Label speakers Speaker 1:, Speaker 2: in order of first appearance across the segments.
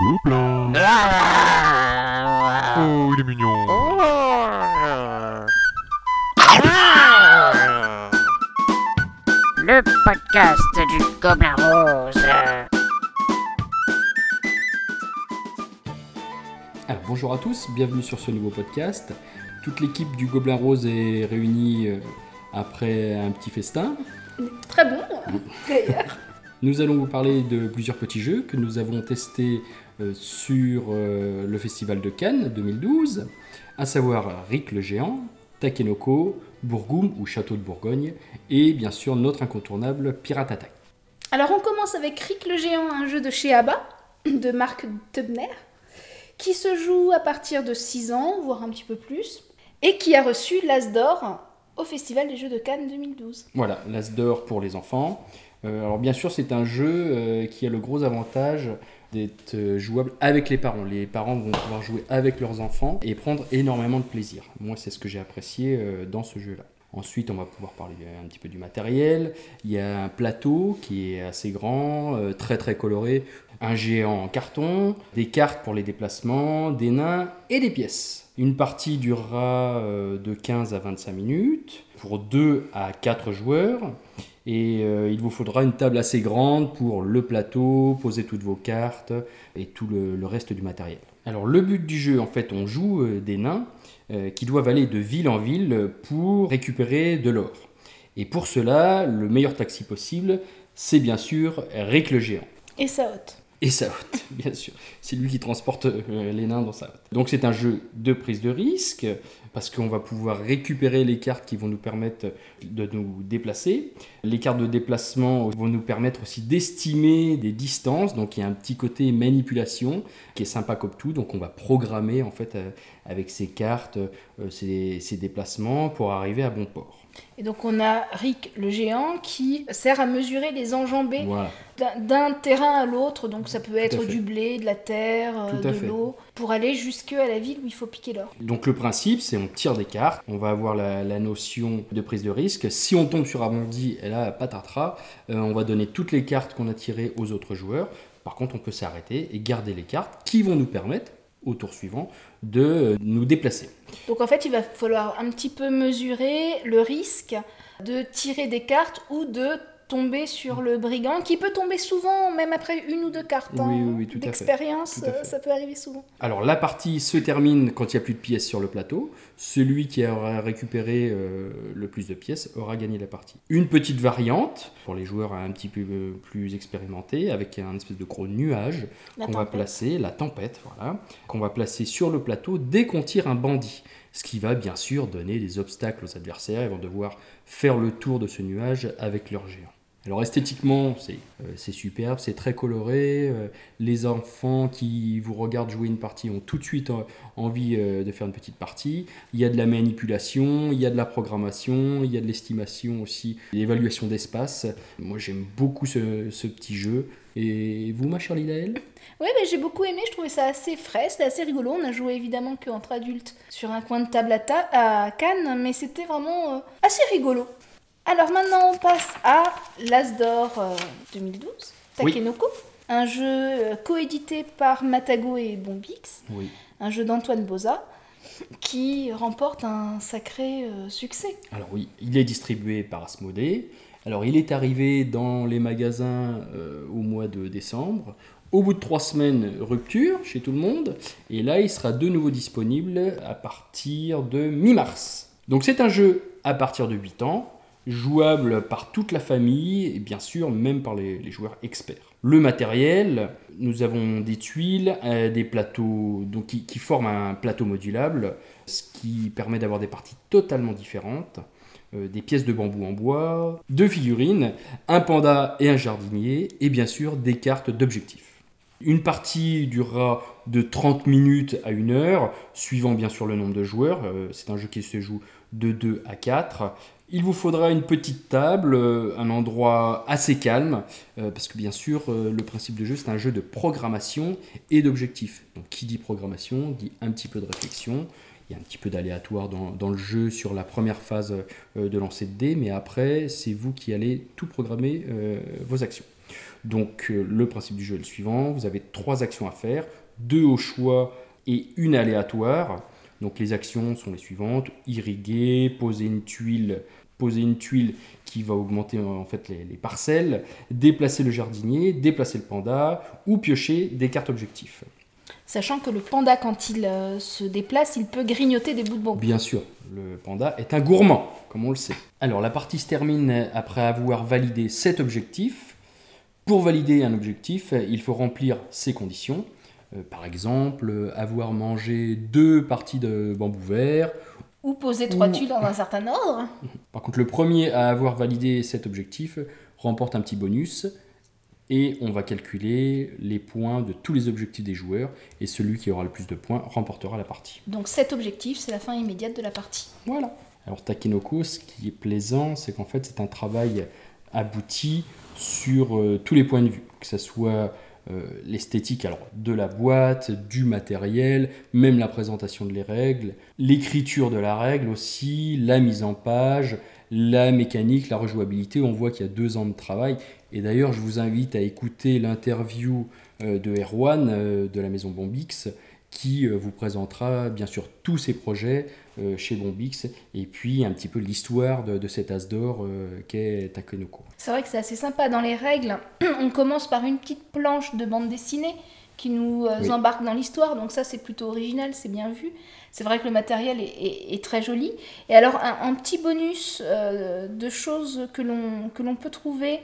Speaker 1: Gobelin. Oh, il est mignon.
Speaker 2: Le podcast du Gobelin Rose.
Speaker 3: Alors bonjour à tous, bienvenue sur ce nouveau podcast. Toute l'équipe du Gobelin Rose est réunie euh, après un petit festin.
Speaker 4: Très bon, d'ailleurs.
Speaker 3: Nous allons vous parler de plusieurs petits jeux que nous avons testés sur euh, le Festival de Cannes 2012, à savoir Rick le Géant, Takenoko, Bourgoum ou Château de Bourgogne, et bien sûr notre incontournable Pirate Attack.
Speaker 4: Alors, on commence avec Rick le Géant, un jeu de chez ABBA, de Marc Tebner, qui se joue à partir de 6 ans, voire un petit peu plus, et qui a reçu l'As d'or au Festival des Jeux de Cannes 2012.
Speaker 3: Voilà, l'As d'or pour les enfants. Euh, alors bien sûr, c'est un jeu euh, qui a le gros avantage d'être euh, jouable avec les parents. Les parents vont pouvoir jouer avec leurs enfants et prendre énormément de plaisir. Moi, c'est ce que j'ai apprécié dans ce jeu-là. Ensuite, on va pouvoir parler un petit peu du matériel. Il y a un plateau qui est assez grand, très très coloré, un géant en carton, des cartes pour les déplacements, des nains et des pièces. Une partie durera de 15 à 25 minutes pour 2 à 4 joueurs. Et euh, il vous faudra une table assez grande pour le plateau, poser toutes vos cartes et tout le, reste du matériel. Alors le but du jeu, en fait, on joue euh, des nains euh, qui doivent aller de ville en ville pour récupérer de l'or. Et pour cela, le meilleur taxi possible, c'est bien sûr Rick le géant.
Speaker 4: Et sa hotte.
Speaker 3: Et sa hotte, bien sûr. C'est lui qui transporte euh, les nains dans sa hotte. Donc c'est un jeu de prise de risque, parce qu'on va pouvoir récupérer les cartes qui vont nous permettre de nous déplacer. Les cartes de déplacement vont nous permettre aussi d'estimer des distances, donc il y a un petit côté manipulation qui est sympa comme tout, donc on va programmer en fait euh, avec ces cartes euh, ces, ces déplacements pour arriver à bon port.
Speaker 4: Et donc, on a Rick le Géant qui sert à mesurer les enjambées
Speaker 3: Voilà.
Speaker 4: d'un- terrain à l'autre. Donc, ça peut être du blé, de la terre, euh,
Speaker 3: Tout
Speaker 4: de l'eau, pour aller jusque à la ville où il faut piquer l'or.
Speaker 3: Donc le principe, c'est on tire des cartes, on va avoir la, la notion de prise de risque. Si on tombe sur un bandit, et là, patatras, euh, on va donner toutes les cartes qu'on a tirées aux autres joueurs. Par contre, on peut s'arrêter et garder les cartes qui vont nous permettre, au tour suivant, de nous déplacer.
Speaker 4: Donc en fait, il va falloir un petit peu mesurer le risque de tirer des cartes ou de tomber sur le brigand, qui peut tomber souvent, même après une ou deux cartes. Hein.
Speaker 3: oui, oui.
Speaker 4: D'expérience, euh, ça peut arriver souvent.
Speaker 3: Alors la partie se termine quand il n'y a plus de pièces sur le plateau. Celui qui aura récupéré euh, le plus de pièces aura gagné la partie. Une petite variante pour les joueurs un petit peu euh, plus expérimentés avec un espèce de gros nuage qu'on va placer, la tempête, voilà, qu'on va placer sur le plateau dès qu'on tire un bandit. Ce qui va bien sûr donner des obstacles aux adversaires. Ils vont devoir faire le tour de ce nuage avec leur géant. Alors esthétiquement, c'est euh, c'est superbe, c'est très coloré. euh, les enfants qui vous regardent jouer une partie ont tout de suite envie euh, de faire une petite partie. Il y a de la manipulation, il y a de la programmation, il y a de l'estimation aussi, l'évaluation d'espace. Moi j'aime beaucoup ce, ce petit jeu. Et vous, ma chère Lilaël
Speaker 4: Oui, mais j'ai beaucoup aimé, je trouvais ça assez frais, c'était assez rigolo. On a joué évidemment qu'entre adultes sur un coin de table à, à Cannes, mais c'était vraiment assez rigolo. Alors maintenant, on passe à l'As d'or euh, 2012,
Speaker 3: Oui.
Speaker 4: Takenoko, un jeu euh, coédité par Matago et Bombix,
Speaker 3: Oui.
Speaker 4: un jeu d'Antoine Boza, qui remporte un sacré euh, succès.
Speaker 3: Alors oui, il est distribué par Asmodée. Alors il est arrivé dans les magasins euh, au mois de décembre. Au bout de trois semaines, rupture chez tout le monde. Et là, il sera de nouveau disponible à partir de mi-mars. Donc c'est un jeu à partir de 8 ans, jouable par toute la famille et bien sûr même par les, joueurs experts. Le matériel, nous avons des tuiles, euh, des plateaux donc, qui, qui forment un plateau modulable, ce qui permet d'avoir des parties totalement différentes euh, des pièces de bambou en bois, deux figurines, un panda et un jardinier, et bien sûr des cartes d'objectifs. Une partie durera de 30 minutes à 1 heure, suivant bien sûr le nombre de joueurs. Euh, C'est un jeu qui se joue de 2 à 4. Il vous faudra une petite table, euh, un endroit assez calme, euh, parce que bien sûr, euh, le principe de jeu, c'est un jeu de programmation et d'objectifs. Donc, qui dit programmation dit un petit peu de réflexion. Il y a un petit peu d'aléatoire dans, le jeu sur la première phase de lancer de dés, mais après, c'est vous qui allez tout programmer vos actions. Donc le principe du jeu est le suivant, vous avez trois actions à faire, deux au choix et une aléatoire. Donc les actions sont les suivantes, irriguer, poser une tuile, poser une tuile qui va augmenter en fait les, les parcelles, déplacer le jardinier, déplacer le panda ou piocher des cartes objectifs.
Speaker 4: Sachant que le panda, quand il euh, se déplace, il peut grignoter des bouts de bambou.
Speaker 3: Bien sûr, le panda est un gourmand, comme on le sait. Alors la partie se termine après avoir validé cet objectif. Pour valider un objectif, il faut remplir ces conditions. Euh, par exemple, avoir mangé deux parties de bambou vert.
Speaker 4: Ou poser trois tuiles dans un certain ordre.
Speaker 3: Par contre, le premier à avoir validé cet objectif remporte un petit bonus. Et on va calculer les points de tous les objectifs des joueurs. Et celui qui aura le plus de points remportera la partie.
Speaker 4: Donc cet objectif, c'est la fin immédiate de la partie.
Speaker 3: Voilà. Alors Takenoko, ce qui est plaisant, c'est qu'en fait c'est un travail abouti sur euh, tous les points de vue, que ce soit euh, l'esthétique alors de la boîte, du matériel, même la présentation de les règles, l'écriture de la règle aussi, la mise en page, la mécanique, la rejouabilité. On voit qu'il y a deux ans de travail. Et d'ailleurs, je vous invite à écouter l'interview euh, de Erwan euh, de la maison Bombix qui vous présentera bien sûr tous ses projets chez Bombix et puis un petit peu l'histoire de, de cet as d'or euh, qu'est Takenoko.
Speaker 4: C'est vrai que c'est assez sympa dans les règles. On commence par une petite planche de bande dessinée qui nous euh,
Speaker 3: Oui.
Speaker 4: embarque dans l'histoire, donc ça c'est plutôt original, c'est bien vu. C'est vrai que le matériel est, est- est très joli. Et alors un, un petit bonus euh, de choses que l'on que l'on peut trouver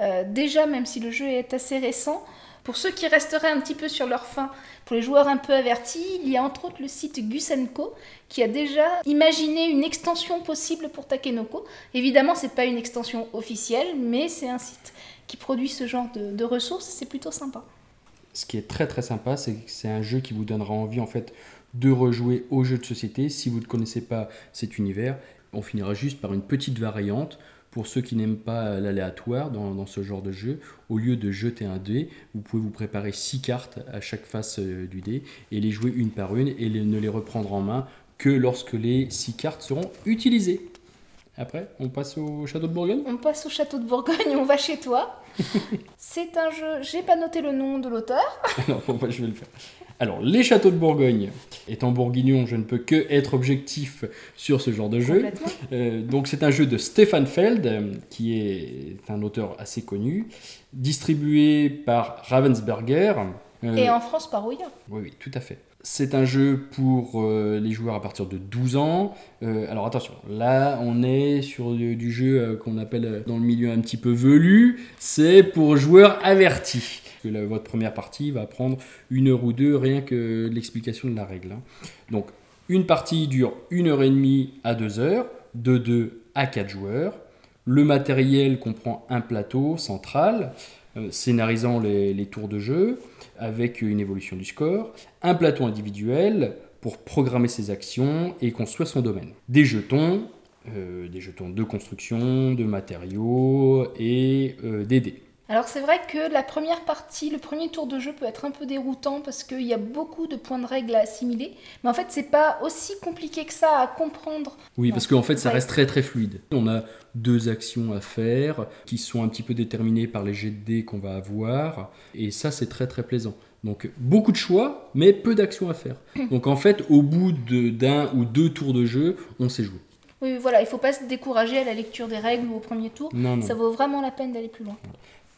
Speaker 4: euh, déjà, même si le jeu est assez récent. Pour ceux qui resteraient un petit peu sur leur faim, pour les joueurs un peu avertis, il y a entre autres le site Gusenko qui a déjà imaginé une extension possible pour Takenoko. Évidemment, c'est pas une extension officielle, mais c'est un site qui produit ce genre de, de ressources c'est plutôt sympa.
Speaker 3: Ce qui est très très sympa, c'est que c'est un jeu qui vous donnera envie en fait de rejouer au jeu de société. Si vous ne connaissez pas cet univers, on finira juste par une petite variante. Pour ceux qui n'aiment pas l'aléatoire dans, dans ce genre de jeu, au lieu de jeter un dé, vous pouvez vous préparer six cartes à chaque face euh, du dé et les jouer une par une et les- ne les reprendre en main que lorsque les six cartes seront utilisées. Après, on passe au château de Bourgogne?
Speaker 4: On passe au château de Bourgogne, on va chez toi. c'est un jeu, j'ai pas noté le nom de l'auteur.
Speaker 3: Bon, bah, je vais le faire. Alors, les châteaux de Bourgogne. Étant bourguignon, je ne peux que être objectif sur ce genre de jeu. Euh, donc, c'est un jeu de Stefan Feld, euh, qui est un auteur assez connu, distribué par Ravensburger. Euh,
Speaker 4: Et en France par Ouya.
Speaker 3: oui, oui, tout à fait. C'est un jeu pour euh, les joueurs à partir de 12 ans. Alors attention, là on est sur du, du jeu qu'on appelle dans le milieu un petit peu velu. C'est pour joueurs avertis. Votre première partie va prendre une heure ou deux rien que l'explication de la règle. hein. Donc une partie dure une heure et demie à deux heures, de 2 à 4 joueurs. Le matériel comprend un plateau central, euh, scénarisant les- les tours de jeu avec une évolution du score, un plateau individuel pour programmer ses actions et construire son domaine. Des jetons, euh, des jetons de construction, de matériaux et euh, des dés.
Speaker 4: Alors c'est vrai que la première partie, le premier tour de jeu peut être un peu déroutant parce qu'il y a beaucoup de points de règles à assimiler. Mais en fait, c'est pas aussi compliqué que ça à comprendre.
Speaker 3: Oui, parce qu'en fait, ça reste très très fluide. On a deux actions à faire qui sont un petit peu déterminées par les jets de dés qu'on va avoir. Et ça, c'est très très plaisant. Donc, beaucoup de choix, mais peu d'actions à faire. Donc, en fait, au bout de- d'un ou deux tours de jeu, on sait jouer.
Speaker 4: Oui, voilà, il faut pas se décourager à la lecture des règles ou au premier tour.
Speaker 3: Non, non.
Speaker 4: Ça vaut vraiment la peine d'aller plus loin.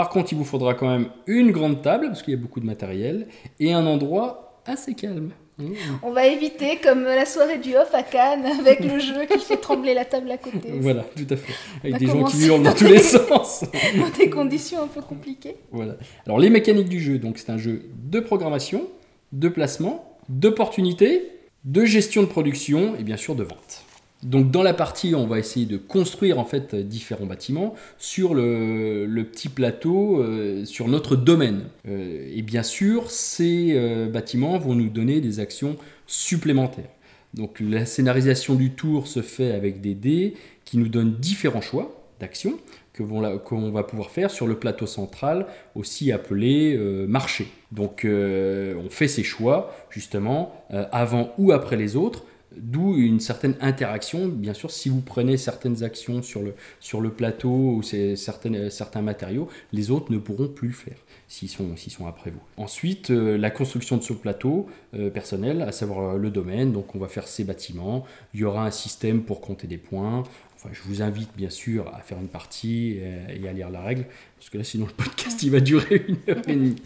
Speaker 3: Par contre, il vous faudra quand même une grande table, parce qu'il y a beaucoup de matériel, et un endroit assez calme. Mmh.
Speaker 4: On va éviter comme la soirée du off à Cannes avec le jeu qui fait trembler la table à côté.
Speaker 3: Voilà, tout à fait. Avec des gens qui hurlent dans tous les sens.
Speaker 4: Dans des conditions un peu compliquées.
Speaker 3: Voilà. Alors, les mécaniques du jeu, donc c'est un jeu de programmation, de placement, d'opportunité, de gestion de production et bien sûr de vente. Donc dans la partie, on va essayer de construire en fait différents bâtiments sur le, petit plateau, euh, sur notre domaine. Euh, et bien sûr, ces euh, bâtiments vont nous donner des actions supplémentaires. Donc la scénarisation du tour se fait avec des dés qui nous donnent différents choix d'actions que qu'on va pouvoir faire sur le plateau central, aussi appelé marché. Donc on fait ses choix justement avant ou après les autres D'où une certaine interaction. Bien sûr, si vous prenez certaines actions sur le, plateau ou certaines, certains matériaux, les autres ne pourront plus le faire s'ils sont, sont après vous. Ensuite, euh, la construction de ce plateau euh, personnel, à savoir euh, le domaine. Donc, on va faire ces bâtiments. Il y aura un système pour compter des points. Enfin, je vous invite bien sûr à faire une partie et, et à lire la règle, parce que là, sinon, le podcast, il va durer une heure et demie.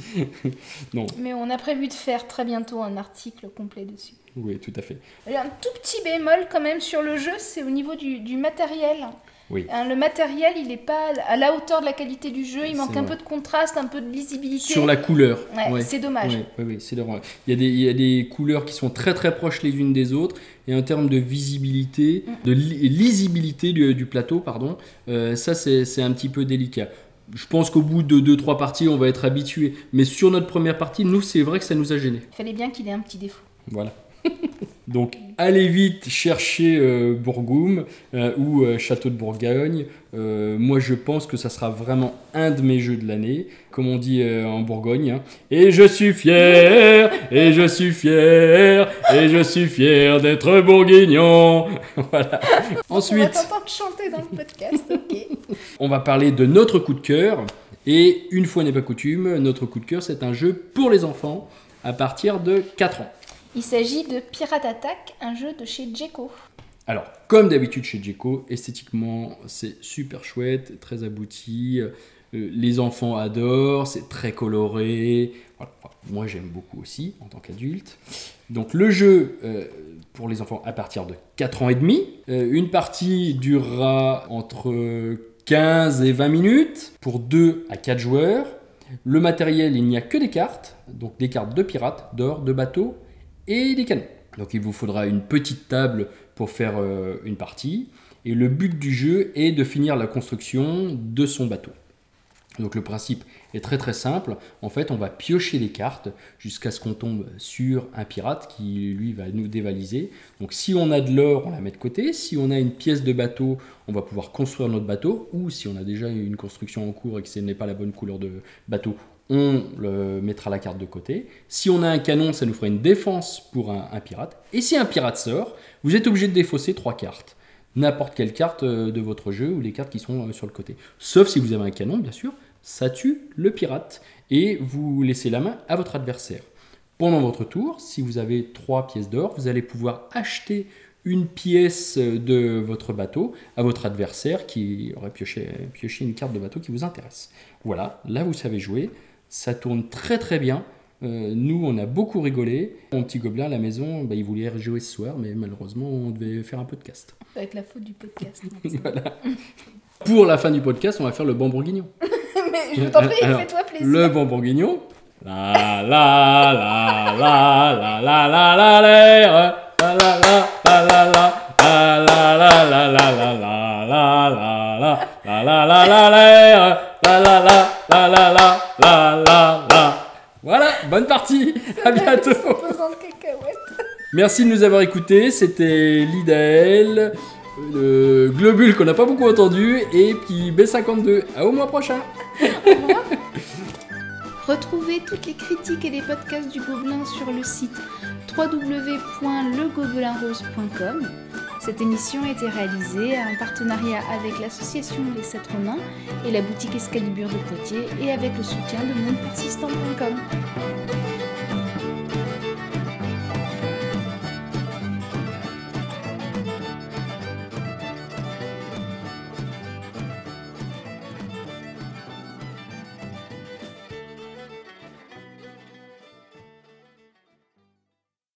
Speaker 3: non,
Speaker 4: Mais on a prévu de faire très bientôt un article complet dessus.
Speaker 3: oui, tout à fait.
Speaker 4: Un tout petit bémol quand même sur le jeu, c'est au niveau du, du matériel.
Speaker 3: Oui.
Speaker 4: Hein, le matériel, il n'est pas à la hauteur de la qualité du jeu, il manque un peu de contraste, un peu de lisibilité.
Speaker 3: Sur la couleur.
Speaker 4: Ouais, c'est dommage.
Speaker 3: Ouais, c'est Il, y a des, il y a des couleurs qui sont très très proches les unes des autres. Et en termes de visibilité,
Speaker 4: Mm.
Speaker 3: de li- lisibilité du, du plateau, pardon, euh, ça c'est c'est un petit peu délicat. Je pense qu'au bout de 2-3 parties, on va être habitué. Mais sur notre première partie, nous, c'est vrai que ça nous a gênés.
Speaker 4: Il fallait bien qu'il ait un petit défaut.
Speaker 3: Voilà. Donc, allez vite chercher euh, Bourgoum euh, ou euh, Château de Bourgogne. Moi, je pense que ça sera vraiment un de mes jeux de l'année, comme on dit en Bourgogne. hein. Et je suis fier, et je suis fier, et je suis fier d'être bourguignon. voilà.
Speaker 4: On va
Speaker 3: Ensuite,
Speaker 4: chanter dans le podcast, ok.
Speaker 3: on va parler de notre coup de cœur. Et une fois n'est pas coutume, notre coup de cœur, c'est un jeu pour les enfants à partir de 4 ans.
Speaker 4: Il s'agit de Pirate Attack, un jeu de chez Jeco.
Speaker 3: Alors, comme d'habitude chez Djeco, esthétiquement, c'est super chouette, très abouti. euh, les enfants adorent, c'est très coloré. Moi, j'aime beaucoup aussi en tant qu'adulte. Donc, le jeu euh, pour les enfants à partir de 4 ans et demi. Euh, une partie durera entre 15 et 20 minutes pour 2 à 4 joueurs. Le matériel, il n'y a que des cartes, donc des cartes de pirates, d'or, de bateaux et des canons. Donc il vous faudra une petite table pour faire euh, une partie. Et le but du jeu est de finir la construction de son bateau. Donc le principe est très très simple. En fait, on va piocher les cartes jusqu'à ce qu'on tombe sur un pirate qui lui va nous dévaliser. Donc si on a de l'or, on la met de côté. Si on a une pièce de bateau, on va pouvoir construire notre bateau. Ou si on a déjà une construction en cours et que ce n'est pas la bonne couleur de bateau, on le mettra la carte de côté. Si on a un canon, ça nous fera une défense pour un, pirate. Et si un pirate sort, vous êtes obligé de défausser trois cartes. N'importe quelle carte euh, de votre jeu ou les cartes qui sont euh, sur le côté. Sauf si vous avez un canon, bien sûr, ça tue le pirate et vous laissez la main à votre adversaire. Pendant votre tour, si vous avez trois pièces d'or, vous allez pouvoir acheter une pièce de votre bateau à votre adversaire qui aurait pioché une carte de bateau qui vous intéresse. Voilà, là vous savez jouer, ça tourne très très bien. Euh, nous, on a beaucoup rigolé. Mon petit gobelin à la maison, bah, il voulait jouer ce soir, mais malheureusement, on devait faire un podcast.
Speaker 4: Avec la faute du podcast.
Speaker 3: Voilà. Pour la fin du podcast, on va faire le bon bourguignon.
Speaker 4: Mais je t'en prie, fais-toi plaisir.
Speaker 3: Le bon bourguignon. La la la la la la la. La la la la la la la la. La la la la la la la. Voilà, bonne partie. À bientôt. Merci de nous avoir écoutés. C'était Lidael, le globule qu'on n'a pas beaucoup entendu, et puis B52. À au mois prochain.
Speaker 4: Retrouvez toutes les critiques et les podcasts du Gobelin sur le site www.legobelinrose.com. Cette émission a été réalisée en partenariat avec l'association Les Sept Romains et la boutique Escalibur de Poitiers et avec le soutien de mondepersistant.com.